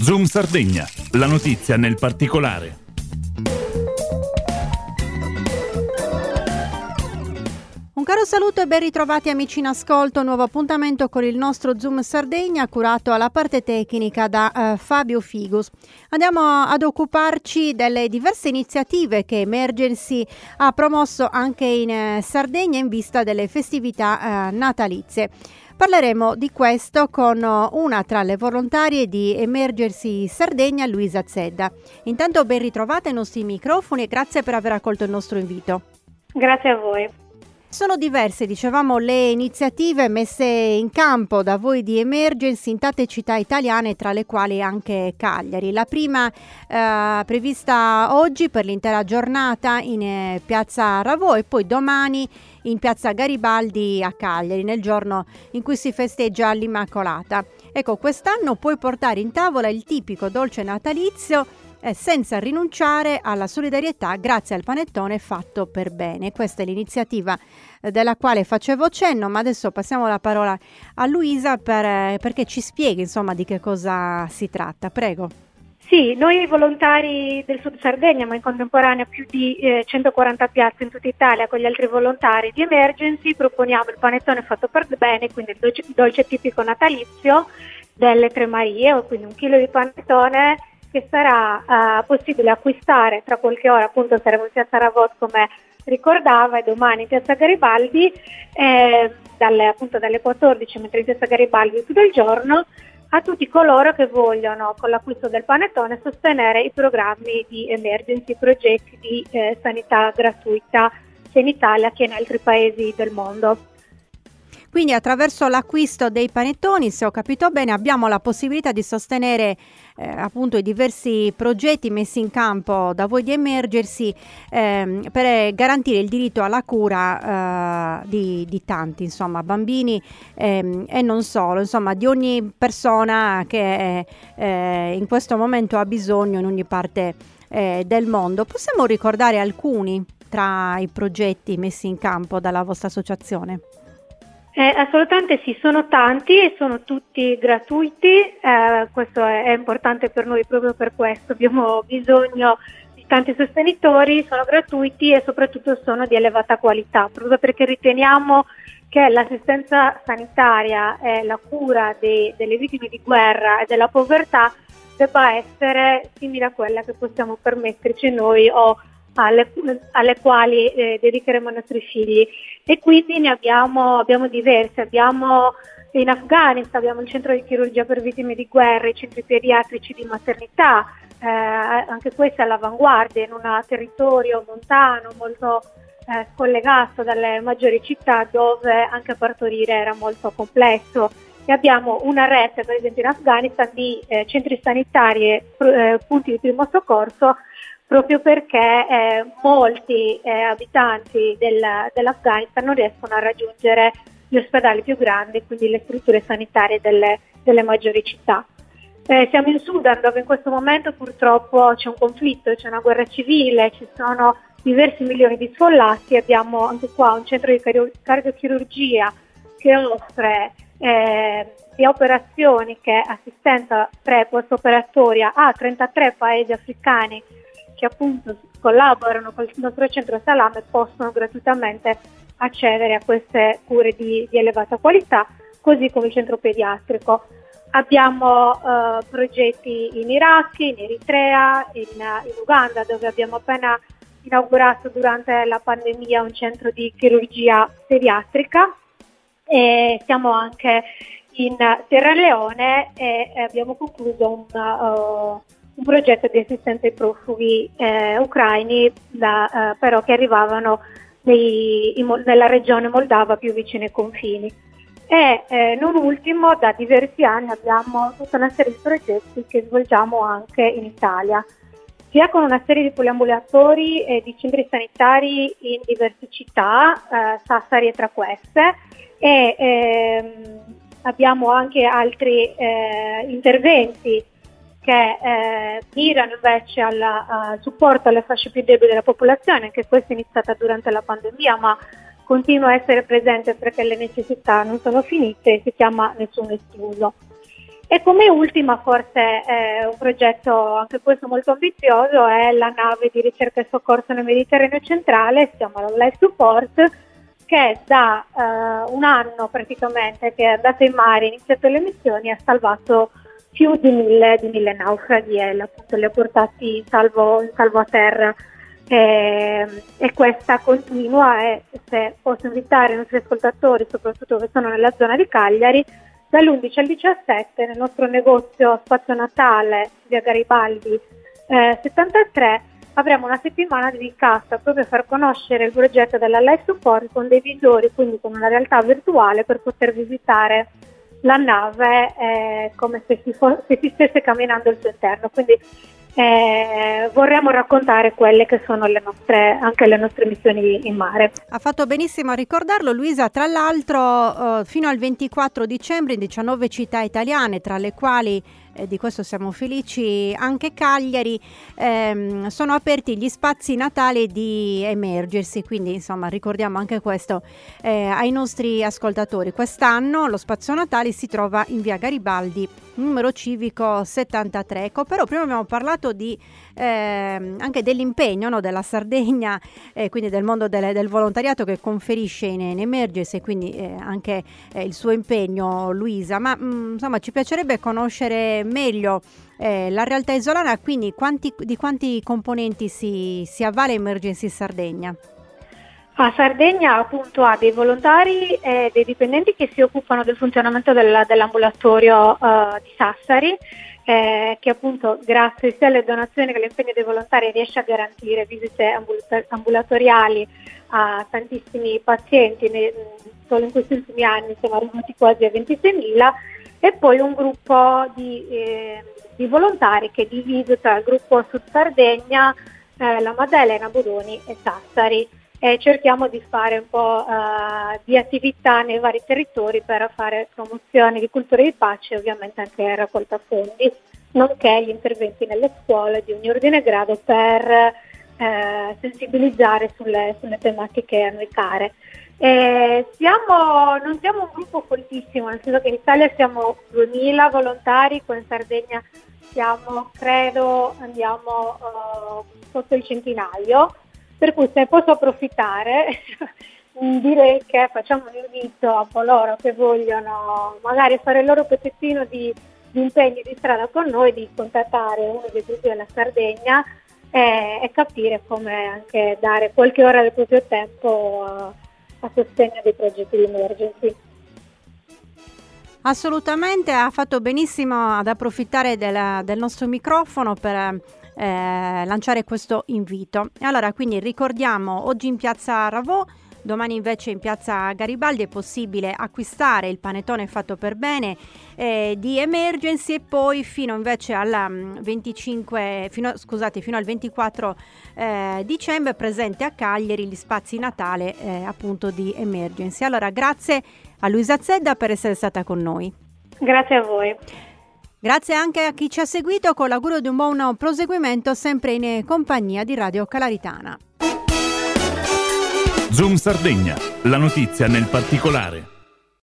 Zoom Sardegna, la notizia nel particolare. Un caro saluto e ben ritrovati amici in ascolto, nuovo appuntamento con il nostro Zoom Sardegna curato alla parte tecnica da uh, Fabio Figus. Andiamo ad occuparci delle diverse iniziative che Emergency ha promosso anche in uh, Sardegna in vista delle festività uh, natalizie. Parleremo di questo con una tra le volontarie di Emergency Sardegna, Luisa Zedda. Intanto ben ritrovate ai nostri microfoni e grazie per aver accolto il nostro invito. Grazie a voi. Sono diverse, dicevamo, le iniziative messe in campo da voi di Emergency in tante città italiane, tra le quali anche Cagliari. La prima eh, prevista oggi per l'intera giornata in eh, piazza Ravò e poi domani in piazza Garibaldi a Cagliari, nel giorno in cui si festeggia l'Immacolata. Ecco, quest'anno puoi portare in tavola il tipico dolce natalizio eh, senza rinunciare alla solidarietà grazie al panettone fatto per bene. Questa è l'iniziativa eh, della quale facevo cenno, ma adesso passiamo la parola a Luisa per, eh, perché ci spieghi insomma di che cosa si tratta. Prego. Sì, noi volontari del Sud Sardegna, ma in contemporanea più di eh, 140 piazze in tutta Italia con gli altri volontari di Emergency, proponiamo il panettone fatto per bene, quindi il dolce, dolce tipico natalizio delle Tre Marie, quindi un chilo di panettone che sarà uh, possibile acquistare tra qualche ora, appunto saremo in piazza Ravot come ricordava e domani in piazza Garibaldi eh, dalle, appunto dalle 14 mentre in piazza Garibaldi tutto il giorno a tutti coloro che vogliono con l'acquisto del panettone sostenere i programmi di emergency, progetti di eh, sanità gratuita sia in Italia che in altri paesi del mondo. Quindi attraverso l'acquisto dei panettoni, se ho capito bene, abbiamo la possibilità di sostenere eh, appunto i diversi progetti messi in campo da voi di Emergersi eh, per garantire il diritto alla cura eh, di, di, tanti, insomma, bambini ehm, e non solo, insomma, di ogni persona che eh, in questo momento ha bisogno in ogni parte eh, del mondo. Possiamo ricordare alcuni tra i progetti messi in campo dalla vostra associazione? Eh, assolutamente sì, sono tanti e sono tutti gratuiti, eh, questo è, è, importante per noi proprio per questo, abbiamo bisogno di tanti sostenitori, sono gratuiti e soprattutto sono di elevata qualità, proprio perché riteniamo che l'assistenza sanitaria e la cura dei, delle vittime di guerra e della povertà debba essere simile a quella che possiamo permetterci noi o alle, alle quali eh, dedicheremo i nostri figli. E quindi ne abbiamo, abbiamo diverse, abbiamo in Afghanistan abbiamo il centro di chirurgia per vittime di guerra, i centri pediatrici di maternità, eh, anche questo è all'avanguardia in un territorio montano molto eh, scollegato dalle maggiori città dove anche partorire era molto complesso. E abbiamo una rete per esempio in Afghanistan di eh, centri sanitari e eh, punti di primo soccorso proprio perché eh, molti eh, abitanti del, dell'Afghanistan non riescono a raggiungere gli ospedali più grandi, quindi le strutture sanitarie delle, delle maggiori città. Eh, siamo in Sudan dove in questo momento purtroppo c'è un conflitto, c'è una guerra civile, ci sono diversi milioni di sfollati, abbiamo anche qua un centro di cardiochirurgia che offre eh, sia operazioni che assistenza pre-post operatoria a 33 paesi africani che appunto collaborano con il nostro centro Salame possono gratuitamente accedere a queste cure di, di elevata qualità, così come il centro pediatrico. Abbiamo eh, progetti in Iraq, in Eritrea, in, in, Uganda, dove abbiamo appena inaugurato durante la pandemia un centro di chirurgia pediatrica e siamo anche in Sierra Leone e abbiamo concluso un, uh, un progetto di assistenza ai eh, ucraini da, eh, però che arrivavano nei, in, nella regione moldava più vicino ai confini. E eh, non ultimo, da diversi anni abbiamo tutta una serie di progetti che svolgiamo anche in Italia, sia con una serie di poliambulatori e di centri sanitari in diverse città, eh, Sassari è tra queste, e ehm, abbiamo anche altri eh, interventi che eh, mirano invece al supporto alle fasce più deboli della popolazione, anche questa è iniziata durante la pandemia, ma continua a essere presente perché le necessità non sono finite si chiama Nessuno Escluso. E come ultima, forse eh, un progetto anche questo molto ambizioso, è la nave di ricerca e soccorso nel Mediterraneo centrale, si chiama Life Support, che da eh, un anno praticamente che è andata in mare, ha iniziato le missioni, ha salvato più di mille, di mille naufraghi e appunto li ha portati in salvo, in salvo a terra. E, e, questa continua e se posso invitare i nostri ascoltatori, soprattutto che sono nella zona di Cagliari, dall'11 al 17 nel nostro negozio Spazio Natale via Garibaldi eh, 73 avremo una settimana dedicata proprio a far conoscere il progetto della Life Support con dei visori, quindi con una realtà virtuale per poter visitare la nave eh, come se si, fo- se si, stesse camminando al suo interno. Quindi eh, vorremmo raccontare quelle che sono le nostre, anche le nostre missioni in mare. Ha fatto benissimo a ricordarlo Luisa, tra l'altro eh, fino al 24 dicembre in 19 città italiane, tra le quali eh, di questo siamo felici, anche Cagliari, ehm, sono aperti gli spazi natali di Emergency, quindi insomma ricordiamo anche questo eh, ai nostri ascoltatori. Quest'anno lo spazio natali si trova in via Garibaldi, numero civico 73. Ecco, però prima abbiamo parlato di, eh, anche dell'impegno no, della Sardegna, eh, quindi del mondo del, del, volontariato che conferisce in, in Emergency, quindi eh, anche eh, il suo impegno, Luisa. Ma mh, mm, insomma ci piacerebbe conoscere meglio eh, la realtà isolana, quindi quanti, di quanti componenti si, si avvale Emergency Sardegna? A Sardegna appunto ha dei volontari e dei dipendenti che si occupano del funzionamento del, dell'ambulatorio uh, di Sassari, eh, che appunto grazie sia alle donazioni che all'impegno dei volontari riesce a garantire visite ambulatoriali a tantissimi pazienti, ne, solo in questi ultimi anni siamo arrivati quasi a 26.000 e poi un gruppo di, eh, di volontari che è diviso tra il gruppo Sud Sardegna, eh, la Maddalena, Bodoni e Sassari e cerchiamo di fare un po' uh, di attività nei vari territori per fare promozione di cultura di pace e ovviamente anche raccolta fondi, nonché gli interventi nelle scuole di ogni ordine e grado per eh, sensibilizzare sulle, sulle, tematiche a noi care. Eh, siamo, non siamo un gruppo foltissimo, nel senso che in Italia siamo 2000 volontari, qua in Sardegna siamo, credo, andiamo uh, sotto il centinaio, per cui se posso approfittare direi che facciamo un invito a coloro che vogliono magari fare il loro pezzettino di, di impegni di strada con noi, di contattare uno dei gruppi della Sardegna e, e capire come anche dare qualche ora del proprio tempo a, a sostegno dei progetti di emergency. Assolutamente, ha fatto benissimo ad approfittare della, del nostro microfono per eh, lanciare questo invito. Allora, quindi ricordiamo oggi in piazza Ravò Domani invece in piazza Garibaldi è possibile acquistare il panettone fatto per bene eh, di Emergency e poi fino invece al 25, mm, fino, scusate, fino al 24 eh, dicembre presente a Cagliari gli spazi Natale eh, appunto di Emergency. Allora grazie a Luisa Zedda per essere stata con noi. Grazie a voi. Grazie anche a chi ci ha seguito con l'augurio di un buon proseguimento sempre in compagnia di Radio Calaritana. Zoom Sardegna, la notizia nel particolare.